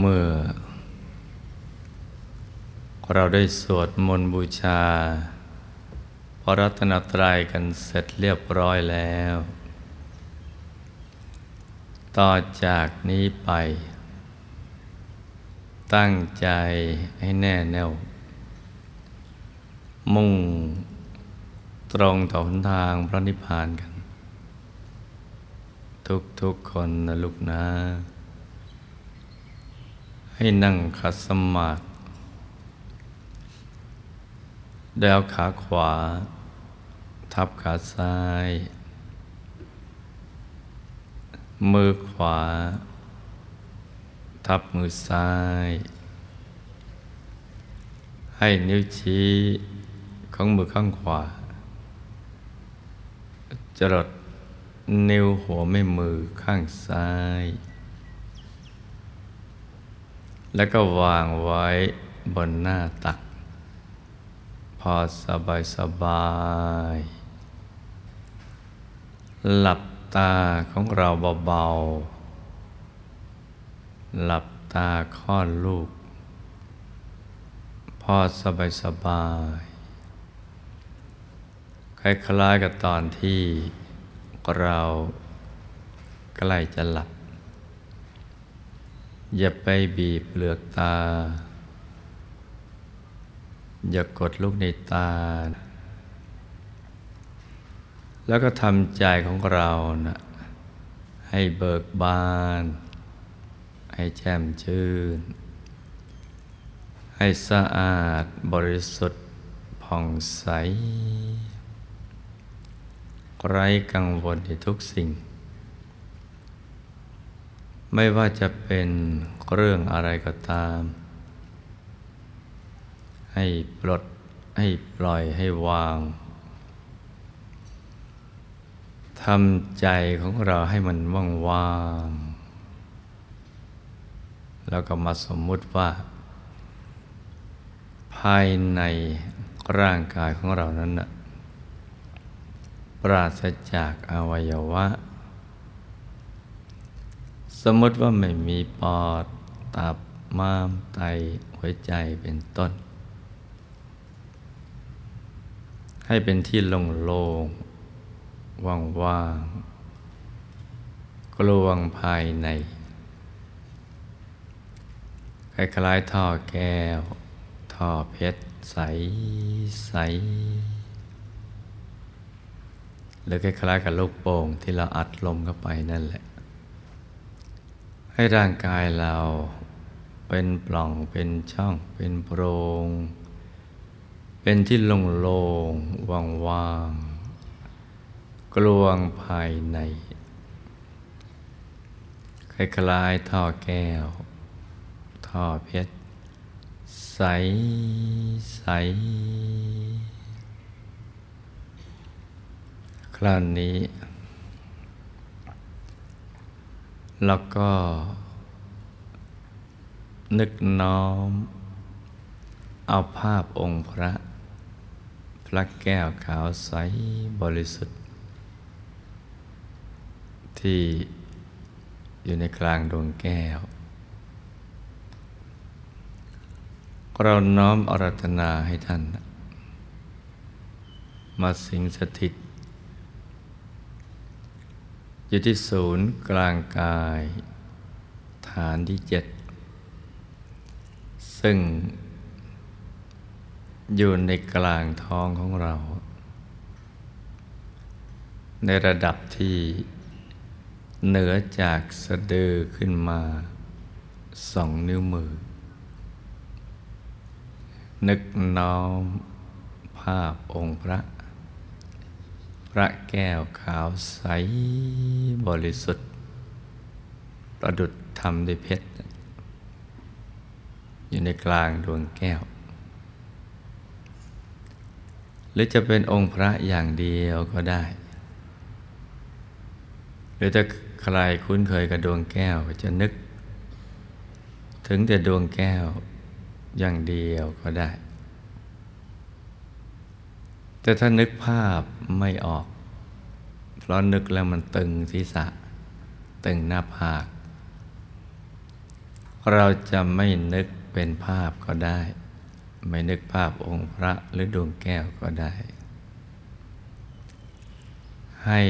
เมื่อ เราได้สวดมนต์บูชา พระรัตนตรัยกันเสร็จเรียบร้อยแล้ว ต่อจากนี้ไป ตั้งใจให้แน่แน่ว มุ่งตรงต่อหนทางพระนิพพานกัน ทุกๆคนนะลูกนะ ให้นั่งขัดสมาธิดาวขาขวา ทับขาซ้าย มือขวา ทับมือซ้าย ให้นิ้วชี้ของมือข้างขวา จรดนิ้วหัวแม่มือข้างซ้าย แล้วก็วางไว้บนหน้าตัก พอสบายสบาย หลับตาของเราเบาๆ หลับตาคลอดลูก พอสบายสบายคล้ายๆกับตอนที่เราใกล้จะหลับ อย่าไปบีบเปลือกตา อย่ากดลูกในตา แล้วก็ทำใจของเรานะให้เบิกบาน ให้แจ่มชื่น ให้สะอาดบริสุทธิ์ผ่องใส ไร้กังวลในทุกสิ่ง ไม่ว่าจะเป็นเรื่องอะไรก็ตาม ให้ปลดให้ปล่อยให้วางทำใจของเราให้มันว่างๆแล้วก็มาสมมุติว่า ภายในร่างกายของเรานั้นนะปราศจากอวัยวะ สมมติว่าไม่มีปอด ตับม้ามไต หัวใจเป็นต้น ให้เป็นที่โล่งๆว่างๆกลวงภายในคล้ายๆท่อแก้ว ท่อเพชร ใสใสหรือคล้ายๆกับลูกโป่งที่เราอัดลมเข้าไปนั่นแหละ ให้ร่างกายเราเป็นปล่องเป็นช่องเป็นโพรง เป็นที่โล่งๆว่างๆกลวงภายในคล้ายๆท่อแก้ว ท่อเพชร ใสใสราวนี้ แล้วก็ นึกน้อม เอาภาพองค์พระ พระแก้วขาวใสบริสุทธิ์ ที่อยู่ในกลางดวงแก้ว เราน้อมอารัธนาให้ท่าน มาสิงสถิต อยู่ที่ศูนย์กลางกาย ฐานที่เจ็ดซึ่ง อยู่ในกลางท้องของเรา ในระดับที่เหนือจากสะดือขึ้นมาสองนิ้วมือ นึกน้อมภาพองค์พระ พระแก้วขาวใสบริสุทธิ์ ประดุดทำด้วยเพชร อยู่ในกลางดวงแก้ว หรือจะเป็นองค์พระอย่างเดียวก็ได้ หรือถ้าใครคุ้นเคยกับดวงแก้วจะนึก ถึงแต่ดวงแก้วอย่างเดียวก็ได้ แต่ถ้านึกภาพไม่ออก เพราะนึกแล้วมันตึงศีรษะ ตึงหน้าผาก เราจะไม่นึกเป็นภาพก็ได้ ไม่นึกภาพองค์พระหรือดวงแก้วก็ได้ ให้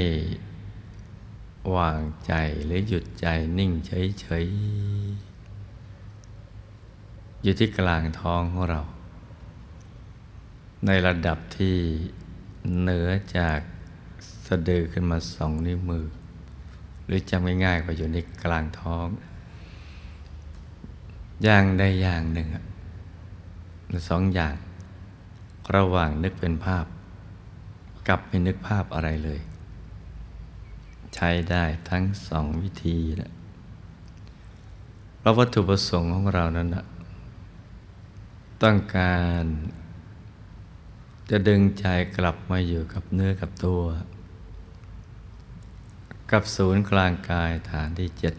วางใจหรือหยุดใจนิ่งเฉยๆอยู่ที่กลางท้องของเรา ในระดับที่เหนือจากสะดือขึ้นมาสองนิ้วมือ หรือจำง่ายๆก็อยู่ในกลางท้อง อย่างใดอย่างหนึ่งสองอย่าง ระหว่างนึกเป็นภาพ กับไม่นึกภาพอะไรเลย ใช้ได้ทั้งสองวิธีนะเพราะวัตถุประสงค์ของเรานั้นนะต้องการ จะดึงใจกลับมาอยู่กับเนื้อกับตัว กับศูนย์กลางกายฐานที่เจ็ด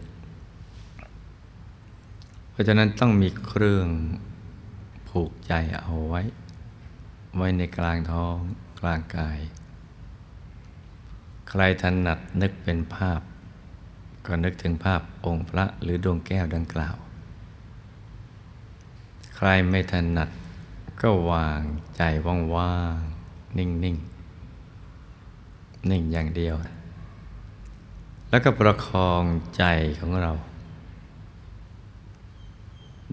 เพราะฉะนั้นต้องมีเครื่องผูกใจเอาไว้ ไว้ในกลางท้องกลางกาย ใครถนัดนึกเป็นภาพ ก็นึกถึงภาพองค์พระหรือดวงแก้วดังกล่าว ใครไม่ถนัด ก็วางใจว่างๆนิ่งๆนนิ่งอย่างเดียว แล้วก็ประคองใจของเรา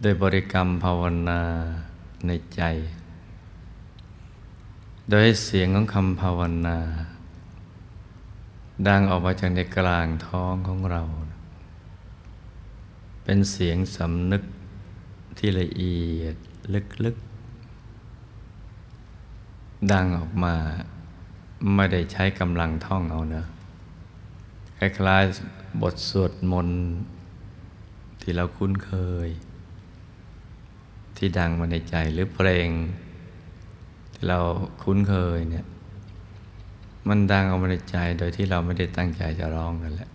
โดยบริกรรมภาวนาในใจ โดยเสียงของคำภาวนา ดังออกมาจากในกลางท้องของเรา เป็นเสียงสำนึกที่ละเอียดลึกๆ ดังออกมาไม่ได้ใช้กำลังท่องเอาเนอะคล้ายๆบทสวดมนต์ที่เราคุ้นเคย ที่ดังมาในใจหรือเพลง ที่เราคุ้นเคยเนี่ย มันดังออกมาในใจโดยที่เราไม่ได้ตั้งใจจะร้องนั่นแหละ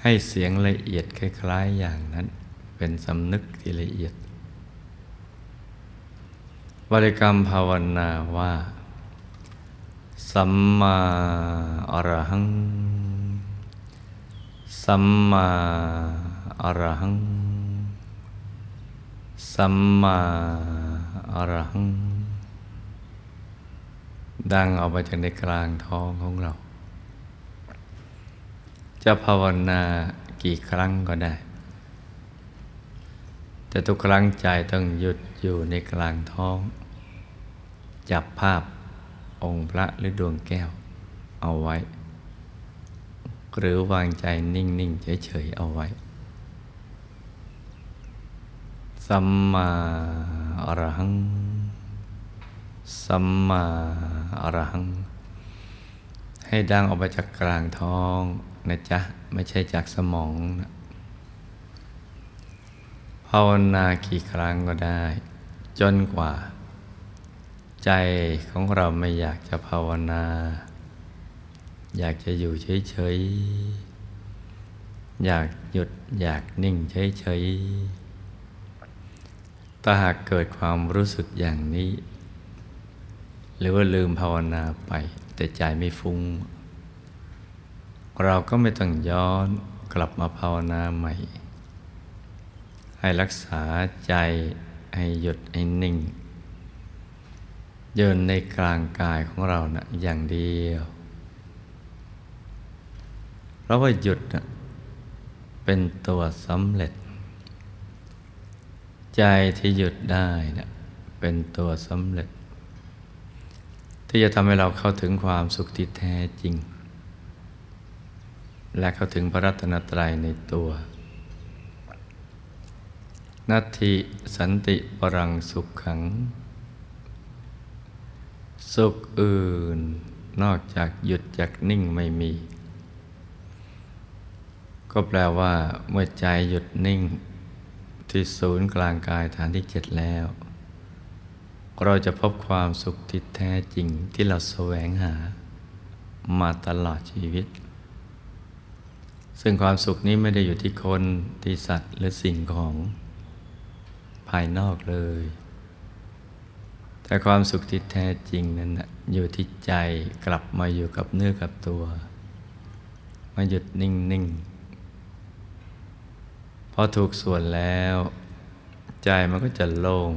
ให้เสียงละเอียดคล้ายๆอย่างนั้น เป็นสำนึกที่ละเอียด บริกรรมภาวนาว่า สัมมาอรหัง สัมมาอรหัง สัมมาอรหัง ดังออกมาจากในกลางท้องของเรา จะภาวนากี่ครั้งก็ได้ แต่ทุกครั้งใจต้องหยุดอยู่ในกลางท้อง จับภาพองค์พระหรือดวงแก้ว เอาไว้ หรือวางใจนิ่ง ๆ เฉย ๆ เอาไว้ สัมมาอรหัง สัมมาอรหัง ให้ดังออกมาจากกลางท้องนะจ๊ะ ไม่ใช่จากสมองนะภาวนากี่ครั้งก็ได้ จนกว่า ใจของเราไม่อยากจะภาวนา อยากจะอยู่เฉยๆ อยากหยุดอยากนิ่งเฉยๆ ถ้าหากเกิดความรู้สึกอย่างนี้ หรือว่าลืมภาวนาไป แต่ใจไม่ฟุง้ง เราก็ไม่ต้องย้อนกลับมาภาวนาใหม่ ให้รักษาใจให้หยุดให้นิ่ง ยืนในกลางกายของเรานะอย่างเดียว เพราะว่าหยุดนะเป็นตัวสำเร็จ ใจที่หยุดได้นะเป็นตัวสำเร็จ ที่จะทำให้เราเข้าถึงความสุขที่แท้จริง และเข้าถึงพระรัตนตรัยในตัวนัตถิสันติปรังสุขขัง สุขอื่นนอกจากหยุดจากนิ่งไม่มี ก็แปลว่าเมื่อใจหยุดนิ่งที่ศูนย์กลางกายฐานที่เจ็ดแล้ว เราจะพบความสุขที่แท้จริงที่เราแสวงหา มาตลอดชีวิต ซึ่งความสุขนี้ไม่ได้อยู่ที่คนที่สัตว์หรือสิ่งของภายนอกเลย แต่ความสุขที่แท้จริงนั้นอยู่ที่ใจกลับมาอยู่กับเนื้อกับตัว มาหยุดนิ่งนิ่งพอถูกส่วนแล้ว ใจมันก็จะโล่ง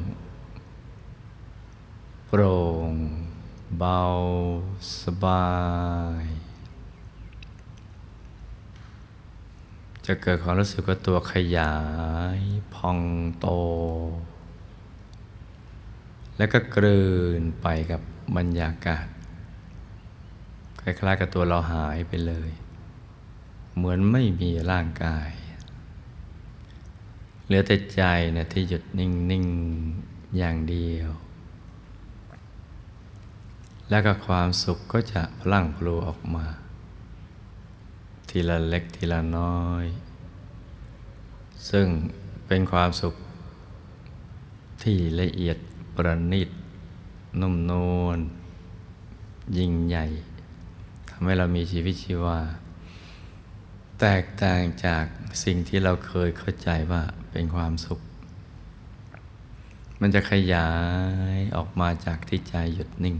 โปร่ง เบา สบาย จะเกิดความรู้สึกว่าตัวขยาย พองโต แล้วก็กลืนไปกับบรรยากาศ คล้ายๆกับตัวเราหายไปเลย เหมือนไม่มีร่างกาย เหลือแต่ใจนะที่หยุดนิ่ง ๆ อย่างเดียว แล้วก็ความสุขก็จะพลั่งพลูออกมา ทีละเล็กทีละน้อย ซึ่งเป็นความสุขที่ละเอียด ประณีตนุ่มนวลยิ่งใหญ่ทำให้เรามีชีวิตชีวา แตกต่างจากสิ่งที่เราเคยเข้าใจว่าเป็นความสุข มันจะขยายออกมาจากที่ใจหยุดนิ่ง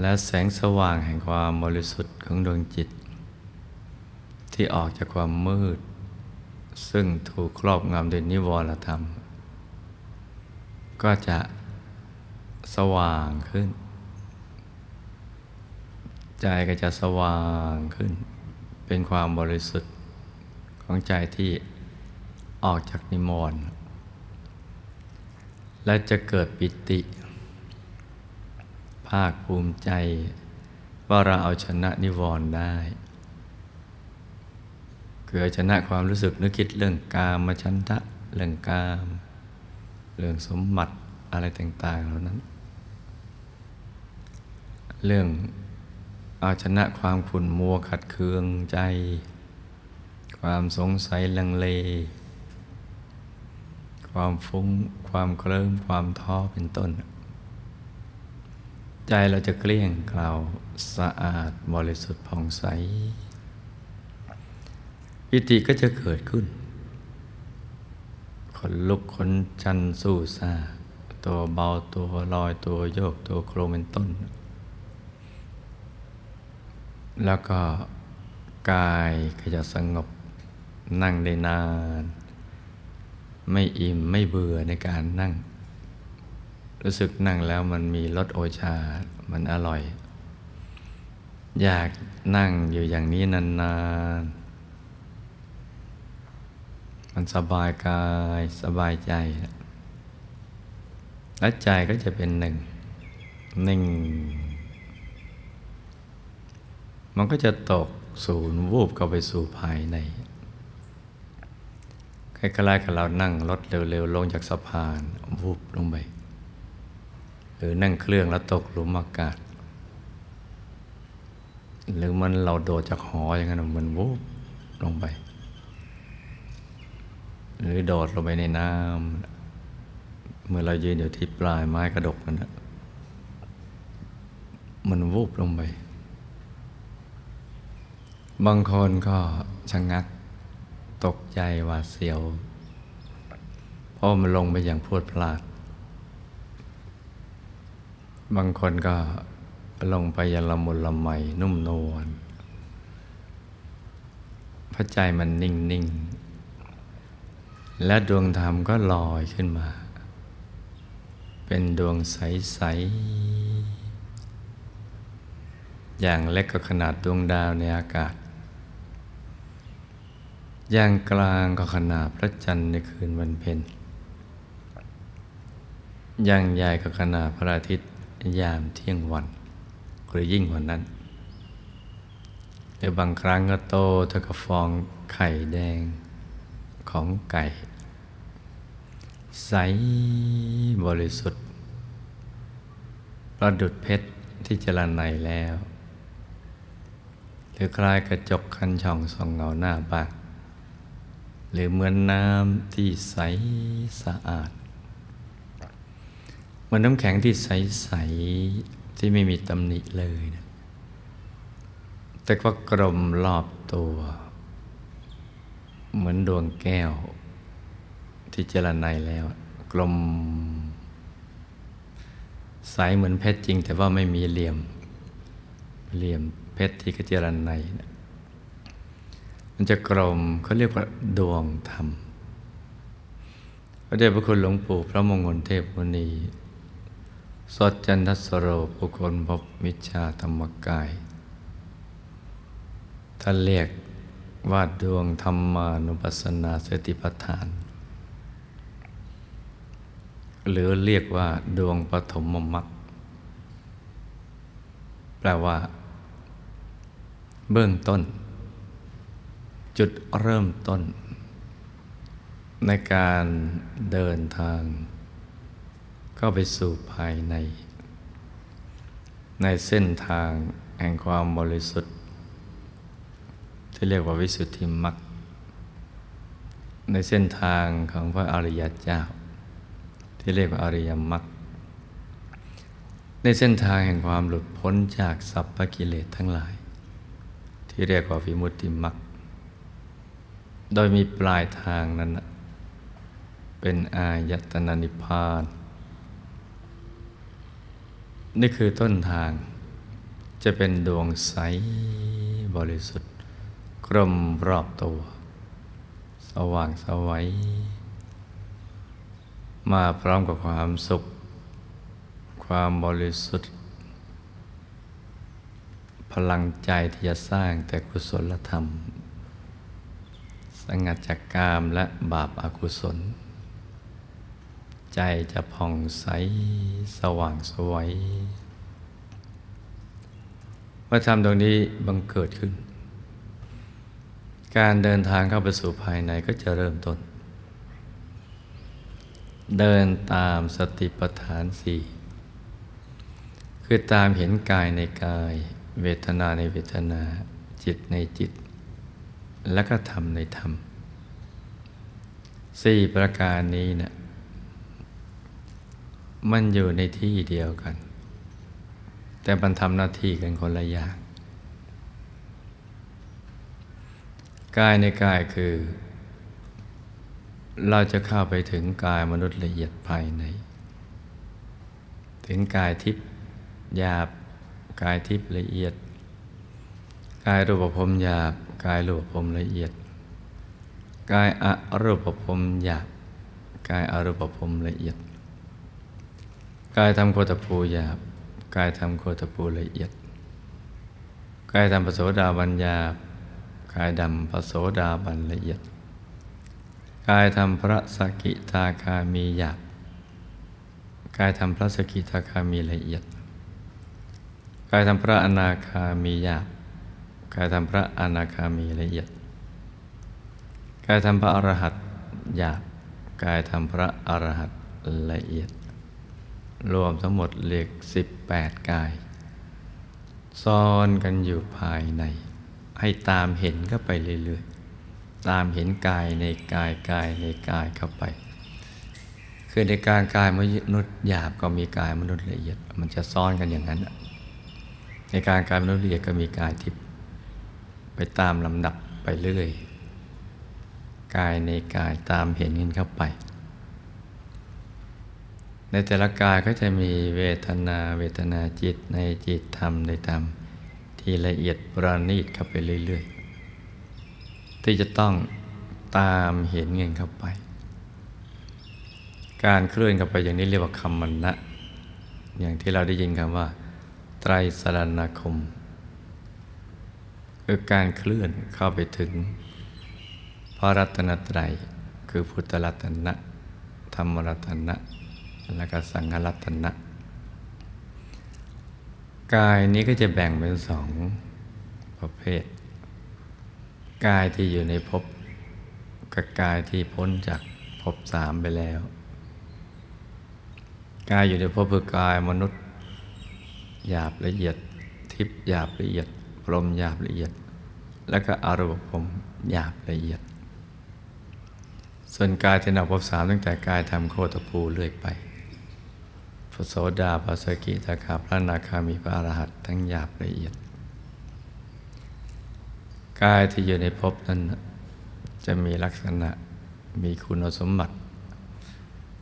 และแสงสว่างแห่งความบริสุทธิ์ของดวงจิต ที่ออกจากความมืด ซึ่งถูกครอบงำโดยนิวรธรรม ก็จะสว่างขึ้น ใจก็จะสว่างขึ้น เป็นความบริสุทธิ์ของใจที่ออกจากนิมรณ์และจะเกิดปิติ ภาคภูมิใจ ว่าเราเอาชนะนิวรณ์ได้คือชนะความรู้สึกนึกคิดเรื่องกามมาชันทะเรื่องกาม เรื่องสมบัติอะไรต่าง ๆ เหล่านั้น เรื่องเอาชนะความขุ่นมัวขัดเคืองใจ ความสงสัยลังเล ความฟุ้ง ความเคลิ้มความท้อเป็นต้น ใจเราจะเกลี้ยงกล่าวสะอาดบริสุทธิ์ผ่องใสปิติก็จะเกิดขึ้น นลุกขนชันสู้ซาตัวเบาตัวลอยตัวโยกตัวโครเป็นต้น แล้วก็กายก็จะสงบนั่งได้นาน ไม่อิ่มไม่เบื่อในการนั่ง รู้สึกนั่งแล้วมันมีรสโอชา มันอร่อย อยากนั่งอยู่อย่างนี้นานๆ มันสบายกายสบายใจ และใจก็จะเป็นหนึ่งหนิ่ง มันก็จะตกศูนย์วูบเข้าไปสู่ภายในคล้ายๆกับเรานั่งรถเร็วๆ ลงจากสะพานวูบลงไป หรือนั่งเครื่องแล้วตกหลุมอากาศ หรือมันเราโดดจากหออย่างนั้นมันวูบลงไป หรือโดดลงไปในน้ำเมื่อเรายืนอยู่ที่ปลายไม้กระดกมันมันวูบลงไป บางคนก็ชะงัก ตกใจว่าเสียว เพราะมันลงไปอย่างพวดพลาด บางคนก็ลงไปอยันละมุนละไมนุ่มนวลพระใจมันนิ่งนิ่ง และดวงธรรมก็ลอยขึ้นมา เป็นดวงใส ๆ อย่างเล็กก็ขนาดดวงดาวในอากาศ อย่างกลางก็ขนาดพระจันทร์ในคืนวันเพ็ญอย่างใหญ่ก็ขนาดพระอาทิตย์ยามเที่ยงวันหรือยิ่งกว่านั้นหรือบางครั้งก็โตเท่ากับฟองไข่แดง ของไก่ ใสบริสุทธิ์ ประดุดเพชรที่จรันในแล้ว หรือคลายกระจกคันช่องส่องเงาหน้าบ้านหรือเหมือนน้ำที่ใสสะอาดเหมันน้ำแข็งที่ใสๆที่ไม่มีตำหนิเลยนะแต่ว่ากลมรอบตัว เหมือนดวงแก้ว ที่เจรไนแล้ว กลม ใสเหมือนเพชรจริง แต่ว่าไม่มีเหลี่ยม เหลี่ยมเพชรที่กระเจรไนนมันจะกลมเขาเรียกว่าดวงธรรมพระเดชพระคุณหลวงปู่พระมงคลเทพมุนีสดจันทสโรปุคลพบวิชาธรรมกายท่านเรียก ว่าดวงธรรมานุปัสสนาสติปัฏฐาน หรือเรียกว่าดวงปฐมมรรคแปลว่า เบื้องต้น จุดเริ่มต้น ในการเดินทาง เข้าไปสู่ภายใน ในเส้นทางแห่งความบริสุทธิ ที่เรียกว่าวิสุทธิมรรคในเส้นทางของพระอริยเจ้า ที่เรียกว่าอริยมรรคในเส้นทางแห่งความหลุดพ้นจากสัพพกิเลสทั้งหลาย ที่เรียกว่าวิมุตติมรรคโดยมีปลายทางนั้น เป็นอายตนะนิพพาน นี่คือต้นทางจะเป็นดวงใสบริสุทธิ์ กลมรอบตัว สว่างสวัยมาพร้อมกับความสุข ความบริสุทธิ์ พลังใจที่จะสร้างแต่กุศลธรรม สงัดจากกามและบาปอากุศล ใจจะผ่องใสสว่างสวยเมื่อทำตรงนี้บังเกิดขึ้น การเดินทางเข้าไปสู่ภายในก็จะเริ่มต้น เดินตามสติปัฏฐานสี่คือตามเห็นกายในกาย เวทนาในเวทนาจิตในจิต และก็ธรรมในธรรมสี่ประการนี้เนะี่ยมันอยู่ในที่เดียวกัน แต่มันทำหน้าที่กันคนละอย่าง กายในกายคือ เราจะเข้าไปถึงกายมนุษย์ละเอียดภายใน ถึงกายทิพย์หยาบ กายทิพย์ละเอียด กายรูปภพหยาบ กายรูปภพละเอียด กายอรูปภพหยาบ กายอรูปภพละเอียด กายทำโคตภูหยาบ กายทำโคตภูละเอียด กายทำปโสดาบัญญาบ กายดำพระโสดาบันละเอียด กายทำพระสกิทาคามีหยาบกายทำพระสกิทาคามีละเอียด กายทำพระอนาคามีหยาบกายทำพระอนาคามีละเอียด กายทำพระอรหัตหยาบกายทำพระอรหัตละเอียด รวมทั้งหมดเลขสิบแปดกายซ้อนกันอยู่ภายใน ให้ตามเห็นเข้าไปเรื่อยๆ ตามเห็นกายในกายกายในกายเข้าไป คือในการกายมนุษย์หยาบก็มีกายมนุษย์ละเอียด มันจะซ้อนกันอย่างนั้น ในการกายมนุษย์ละเอียดก็มีกายทิพย์ไปตามลำดับไปเรื่อย กายในกายตามเห็นกันเข้าไป ในแต่ละกายก็จะมีเวทนาเวทนาจิตในจิตธรรมในธรรม ที่ละเอียดประณีตเข้าไปเรื่อยๆ ที่จะต้องตามเห็นเงินเข้าไป การเคลื่อนเข้าไปอย่างนี้เรียกว่าคำมันนะ อย่างที่เราได้ยินคำว่า ไตรสรณคมคือการเคลื่อนเข้าไปถึง พระรัตนตรัยคือพุทธรัตนะ ธรรมรัตนะ และก็สังฆรัตนะ กายนี้ก็จะแบ่งเป็นสองประเภท กายที่อยู่ในภพกับกายที่พ้นจากภพสามไปแล้ว กายอยู่ในภพคือกายมนุษย์ หยาบละเอียด ทิพย์หยาบละเอียด พรหมหยาบละเอียด แล้วก็อรูปภพหยาบละเอียด ส่วนกายที่นับภพสามตั้งแต่กายทำโคตภูเรื่อยไป พระโสดาพระสกิทาคาพระนาคามีพระอรหัตทั้งหยาบละเอียดกายที่อยู่ในภพนั้นจะมีลักษณะมีคุณสมบัติ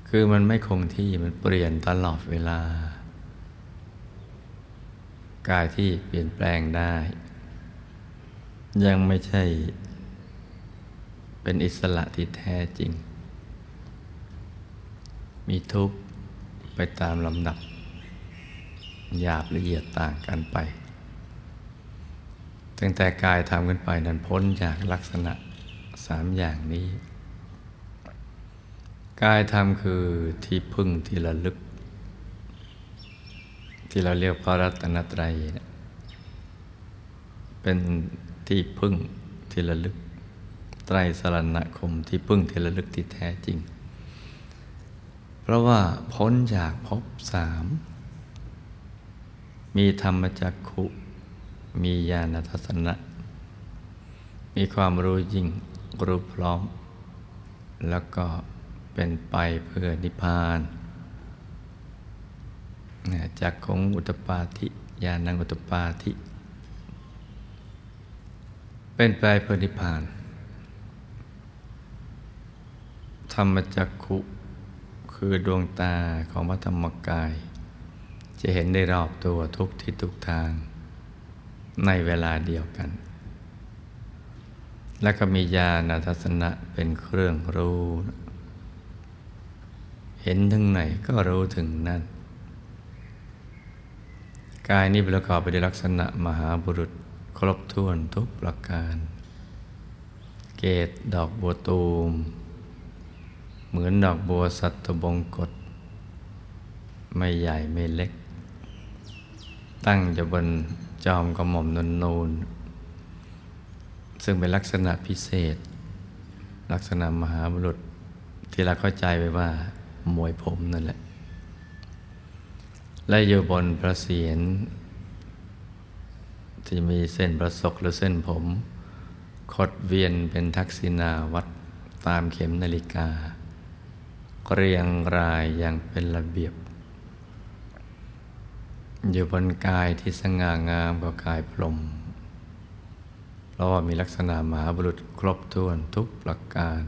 คือมันไม่คงที่มันเปลี่ยนตลอดเวลา กายที่เปลี่ยนแปลงได้ ยังไม่ใช่ เป็นอิสระที่แท้จริง มีทุกข์ ไปตามลำดับ หยาบละเอียดต่างกันไป ตั้งแต่กายทำกันไปนั้นพ้นจากลักษณะสามอย่างนี้ กายทำคือที่พึ่งที่ระลึก ที่เราเรียกพระรัตนตรัยเป็นที่พึ่งที่ระลึก ไตรสรณคมที่พึ่งที่ระลึกที่แท้จริง ราะว่าพ้นจากภพสาม มีธรรมจักขุ มีญาณทัศนะ มีความรู้ยิ่งรู้พร้อม แล้วก็เป็นไปเพื่อนิพพานจากของอุตปาธิญาณังอุตปาธิเป็นไปเพื่อนิพพาน ธรรมจักขุ คือดวงตาของพระธรรมกาย จะเห็นได้รอบตัวทุกทิศทุกทาง ในเวลาเดียวกัน และก็มีญาณทัศนะเป็นเครื่องรู้ เห็นถึงไหนก็รู้ถึงนั่น กายนี้ประกอบไปด้วยลักษณะมหาบุรุษครบถ้วนทุกประการ เกตดอกบัวตูม เหมือนดอกบัวสัตบงกฎไม่ใหญ่ไม่เล็ก ตั้งอยู่บนจอมกระหม่อมนนูนซึ่งเป็นลักษณะพิเศษ ลักษณะมหาบุรุษที่เราเข้าใจไปว่ามวยผมนั่นแหละ และอยู่บนพระเศียรที่มีเส้นประศกหรือเส้นผม คดเวียนเป็นทักษิณาวัดตามเข็มนาฬิกา เรียงรายอย่างเป็นระเบียบ อยู่บนกายที่สง่างามกว่ากายพรมเพราะว่ามีลักษณะมหาบุรุษครบถ้วนทุกประการ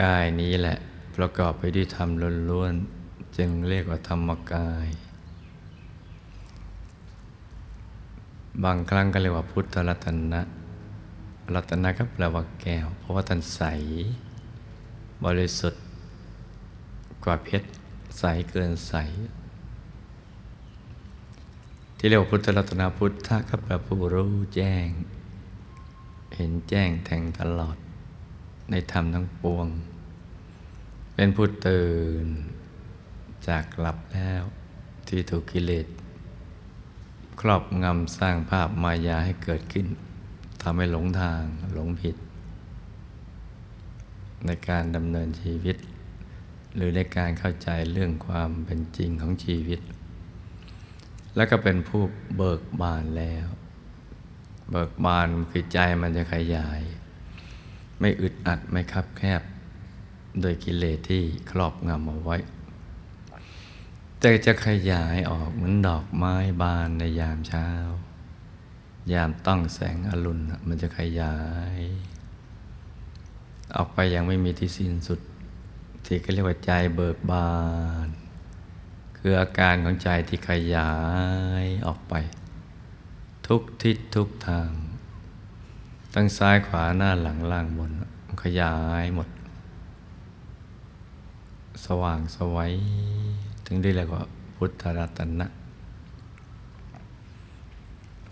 กายนี้แหละประกอบไปด้วยธรรมล้วนๆจึงเรียกว่าธรรมกาย บางครั้งก็เรียกว่าพุทธรัตนะ รัตนะก็แปลว่าแก้ว เพราะว่าท่านใส บริสุทธิ์ กว่าเพชรใสเกินใส ที่เรียกว่าพุทธรัตนาพุทธะก็แปลผู้รู้แจ้ง เห็นแจ้งแทงตลอด ในธรรมทั้งปวง เป็นผู้ตื่น จากหลับแล้วที่ถูกกิเลสครอบงำสร้างภาพมายาให้เกิดขึ้นทำให้หลงทางหลงผิด ในการดำเนินชีวิต หรือในการเข้าใจเรื่องความเป็นจริงของชีวิต แล้วก็เป็นผู้เบิกบานแล้ว เบิกบานคือใจมันจะขยาย ไม่อึดอัดไม่คับแคบ โดยกิเลสที่ครอบงำเอาไว้แต่จะขยายออกเหมือนดอกไม้บานในยามเช้า ยามต้องแสงอรุณมันจะขยาย ออกไปยังไม่มีที่สิ้นสุด ที่เขาเรียกว่าใจเบิกบาน คืออาการของใจที่ขยายออกไป ทุกทิศทุกทางตั้งซ้ายขวาหน้าหลังล่างบนขยายหมด สว่างสวัยถึงได้เรียกว่าพุทธรัตนะ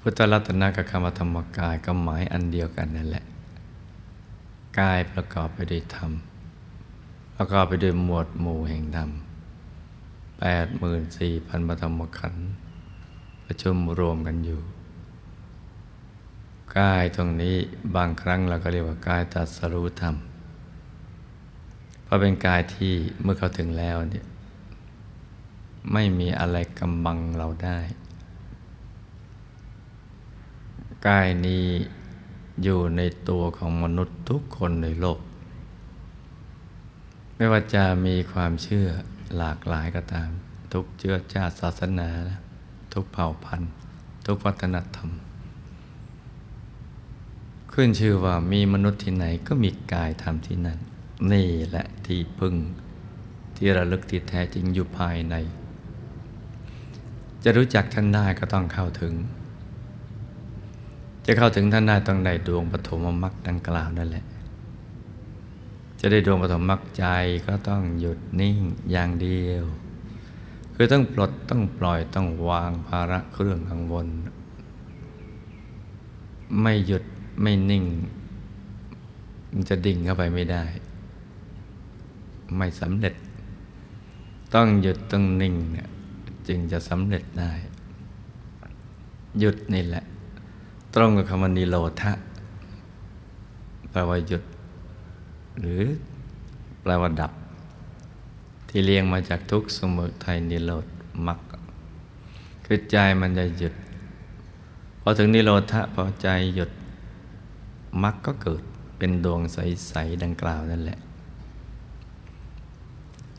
พุทธรัตนะกับคำธรรมกายก็หมายอันเดียวกันนั่นแหละ กายประกอบไปด้วยธรรม ประกอบไปด้วยหมวดหมู่แห่งธรรมแปดหมื่นสี่พันปฐมขันธ์ประชุมรวมกันอยู่ กายตรงนี้บางครั้งเราก็เรียกว่ากายตัดสรู้ธรรม เพราะเป็นกายที่เมื่อเขาถึงแล้วเนี่ยไม่มีอะไรกำบังเราได้ กายนี้ อยู่ในตัวของมนุษย์ทุกคนในโลก ไม่ว่าจะมีความเชื่อหลากหลายก็ตาม ทุกเชื้อชาติศาสนา ทุกเผ่าพันธุ์ ทุกวัฒนธรรม ขึ้นชื่อว่ามีมนุษย์ที่ไหนก็มีกายธรรมที่นั่น นี่แหละที่พึ่ง ที่ระลึกที่แท้จริงอยู่ภายใน จะรู้จักท่านได้ก็ต้องเข้าถึง จะจะเข้าถึงท่านได้ต้องได้ดวงปฐมมรรคดังกล่าวนั่นแหละ จะได้ดวงปฐมมรรคใจก็ต้องหยุดนิ่งอย่างเดียว คือต้องปลดต้องปล่อยต้องวางภาระเครื่องกังวล ไม่หยุดไม่นิ่ง มันจะดิ่งเข้าไปไม่ได้ ไม่สำเร็จ ต้องหยุดต้องนิ่งเนี่ยจึงจะสำเร็จได้ หยุดนี่แหละ ตรงกับคำว่านิโรธะแปลว่าหยุด หรือแปลว่าดับ ที่เรียงมาจากทุกสมุทัยนิโรธมรรคคือใจมันจะหยุดพอถึงนิโรธะพอใจหยุดมรรคก็เกิดเป็นดวงใส ๆ ดังกล่าวนั่นแหละ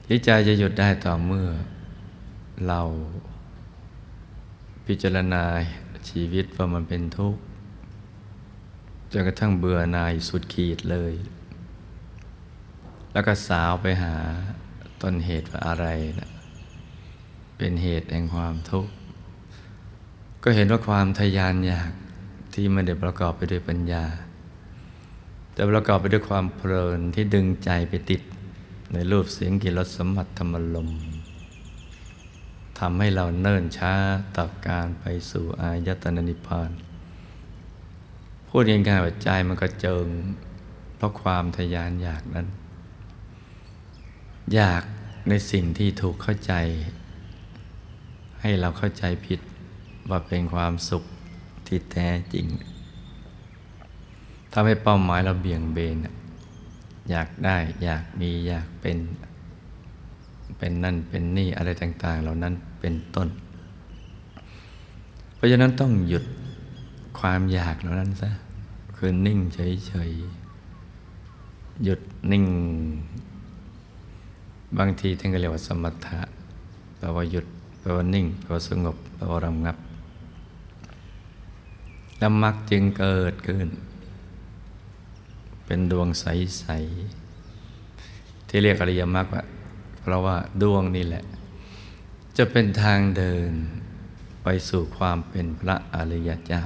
ที่ใจจะหยุดได้ต่อเมื่อ เราพิจารณา ชีวิตว่ามันเป็นทุกข์จนกระทั่งเบื่อหน่ายสุดขีดเลย แล้วก็สาวไปหาต้นเหตุว่าอะไรนะเป็นเหตุแห่งความทุกข์ก็เห็นว่าความทยานอยากที่ไม่ได้ประกอบไปด้วยปัญญา แต่ประกอบไปด้วยความเพลินที่ดึงใจไปติดในรูปเสียงกลิ่นรสสัมผัสธรรมลม ทำให้เราเนิ่นช้าต่อการไปสู่อายตนะนิพพานพูดง่ายๆว่าใจมันก็เจิง เพราะความทยานอยากนั้น อยากในสิ่งที่ถูกเข้าใจ ให้เราเข้าใจผิดว่าเป็นความสุขที่แท้จริงทำให้เป้าหมายเราเบี่ยงเบน อยากได้อยากมีอยากเป็น เป็นนั่นเป็นนี่อะไรต่าง ๆ เหล่านั้น เป็นต้น เพราะฉะนั้นต้องหยุดความอยากเหล่านั้นซะคือนิ่งเฉยๆหยุดนิ่ง บางทีท่านก็เรียกว่าสมถะแปลว่าหยุดแปลว่านิ่งแปลว่าสงบแปลว่าระงับแล้วมักจึงเกิดขึ้น เป็นดวงใส ๆ ที่เรียกอริยมรรคว่าเพราะว่าดวงนี่แหละ จะเป็นทางเดินไปสู่ความเป็นพระอริยเจ้า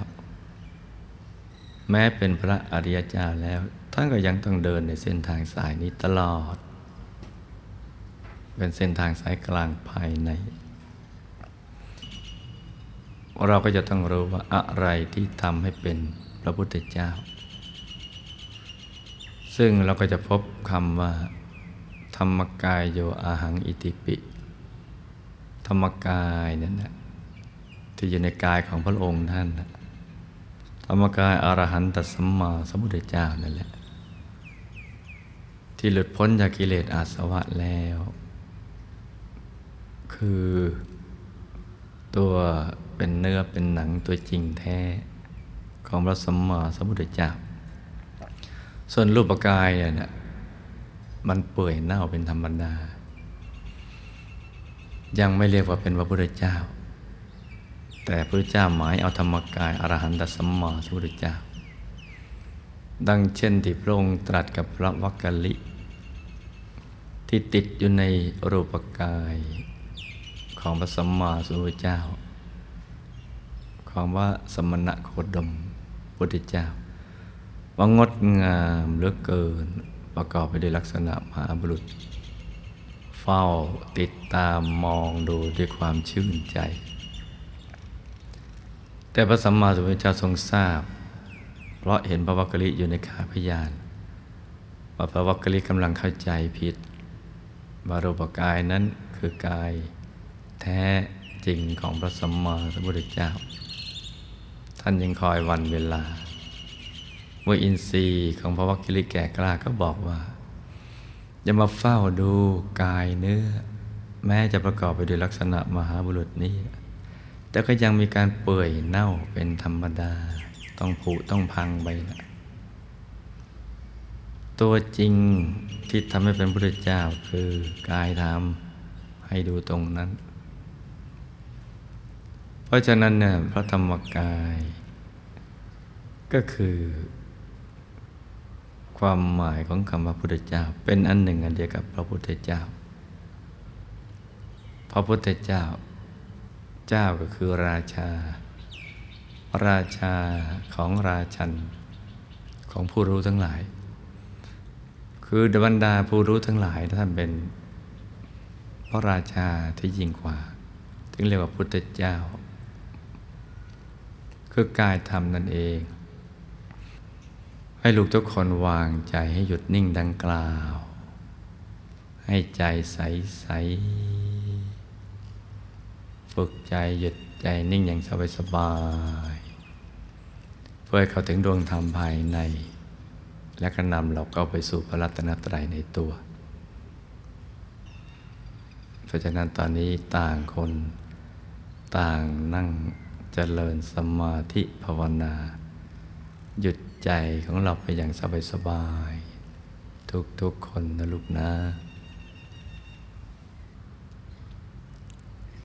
แม้เป็นพระอริยเจ้าแล้วท่านก็ยังต้องเดินในเส้นทางสายนี้ตลอด เป็นเส้นทางสายกลางภายใน เราก็จะต้องรู้ว่าอะไรที่ทำให้เป็นพระพุทธเจ้า ซึ่งเราก็จะพบคำว่า ธรรมกายโยอาหังอิติปิ ธรรมกายนั่นแหละที่อยู่ในกายของพระองค์ท่านธรรมกายอรหันตสัมมาสัมพุทธเจ้านั่นแหละ ที่หลุดพ้นจากกิเลสอาสวะแล้ว คือตัวเป็นเนื้อเป็นหนังตัวจริงแท้ของพระสัมมาสัมพุทธเจ้า ส่วนรูปกายเนี่ยมันเปื่อยเน่าเป็นธรรมดา ยังไม่เรียกว่าเป็นพระพุทธเจ้า แต่พระเจ้าหมายเอาธรรมกายอรหันตสัมมาสัมพุทธเจ้า ดังเช่นที่พระองค์ตรัสกับพระวักกะลิ ที่ติดอยู่ในรูปกายของพระสัมมาสัมพุทธเจ้าของว่าสมณะโคดมพุทธเจ้า ว่างดงามเหลือเกินประกอบไปด้วยลักษณะมหาบุรุษ เฝ้าติดตามมองดูด้วยความชื่นใจ แต่พระสัมมาสัมพุทธเจ้าทรงทราบ เพราะเห็นพระวักกะลิอยู่ในขาพยานว่าพระวักกะลิกำลังเข้าใจผิดบารูปกายนั้นคือกายแท้จริงของพระสัมมาสัมพุทธเจ้า ท่านยังคอยวันเวลา เมื่ออินทรีย์ของพระวักกิลิแก่กล้าก็บอกว่า ย่ามาเฝ้าดูกายเนื้อ แม้จะประกอบไปด้วยลักษณะมหาบุรุษนี้ แต่ก็ยังมีการเปื่อยเน่าเป็นธรรมดา ต้องผุต้องพังไปนะตัวจริงที่ทำให้เป็นพระเจ้าคือกายธรรมให้ดูตรงนั้น เพราะฉะนั้นเนี่ยพระธรรมกาย ก็คือ ความหมายของคำว่าพุทธเจ้า เป็นอันหนึ่งอันเดียวกับพระพุทธเจ้า พระพุทธเจ้า เจ้าก็คือราชาพระราชาของราชัน ของผู้รู้ทั้งหลาย คือดบรรดาผู้รู้ทั้งหลายท่านเป็น พระราชาที่ยิ่งกว่า ถึงเรียกว่าพุทธเจ้า คือกายธรรมนั่นเอง ให้ลูกทุกคนวางใจให้หยุดนิ่งดังกล่าว ให้ใจใสใสฝึกใจหยุดใจนิ่งอย่างสบายสบาย เพื่อให้เขาถึงดวงธรรมภายใน และก็นำเราเข้าไปสู่พระรัตนตรัยในตัว เพราะฉะนั้นตอนนี้ต่างคน ต่างนั่งเจริญสมาธิภาวนา หยุด ใจของเราไปอย่างสบายๆทุกๆคนนะลูกนะ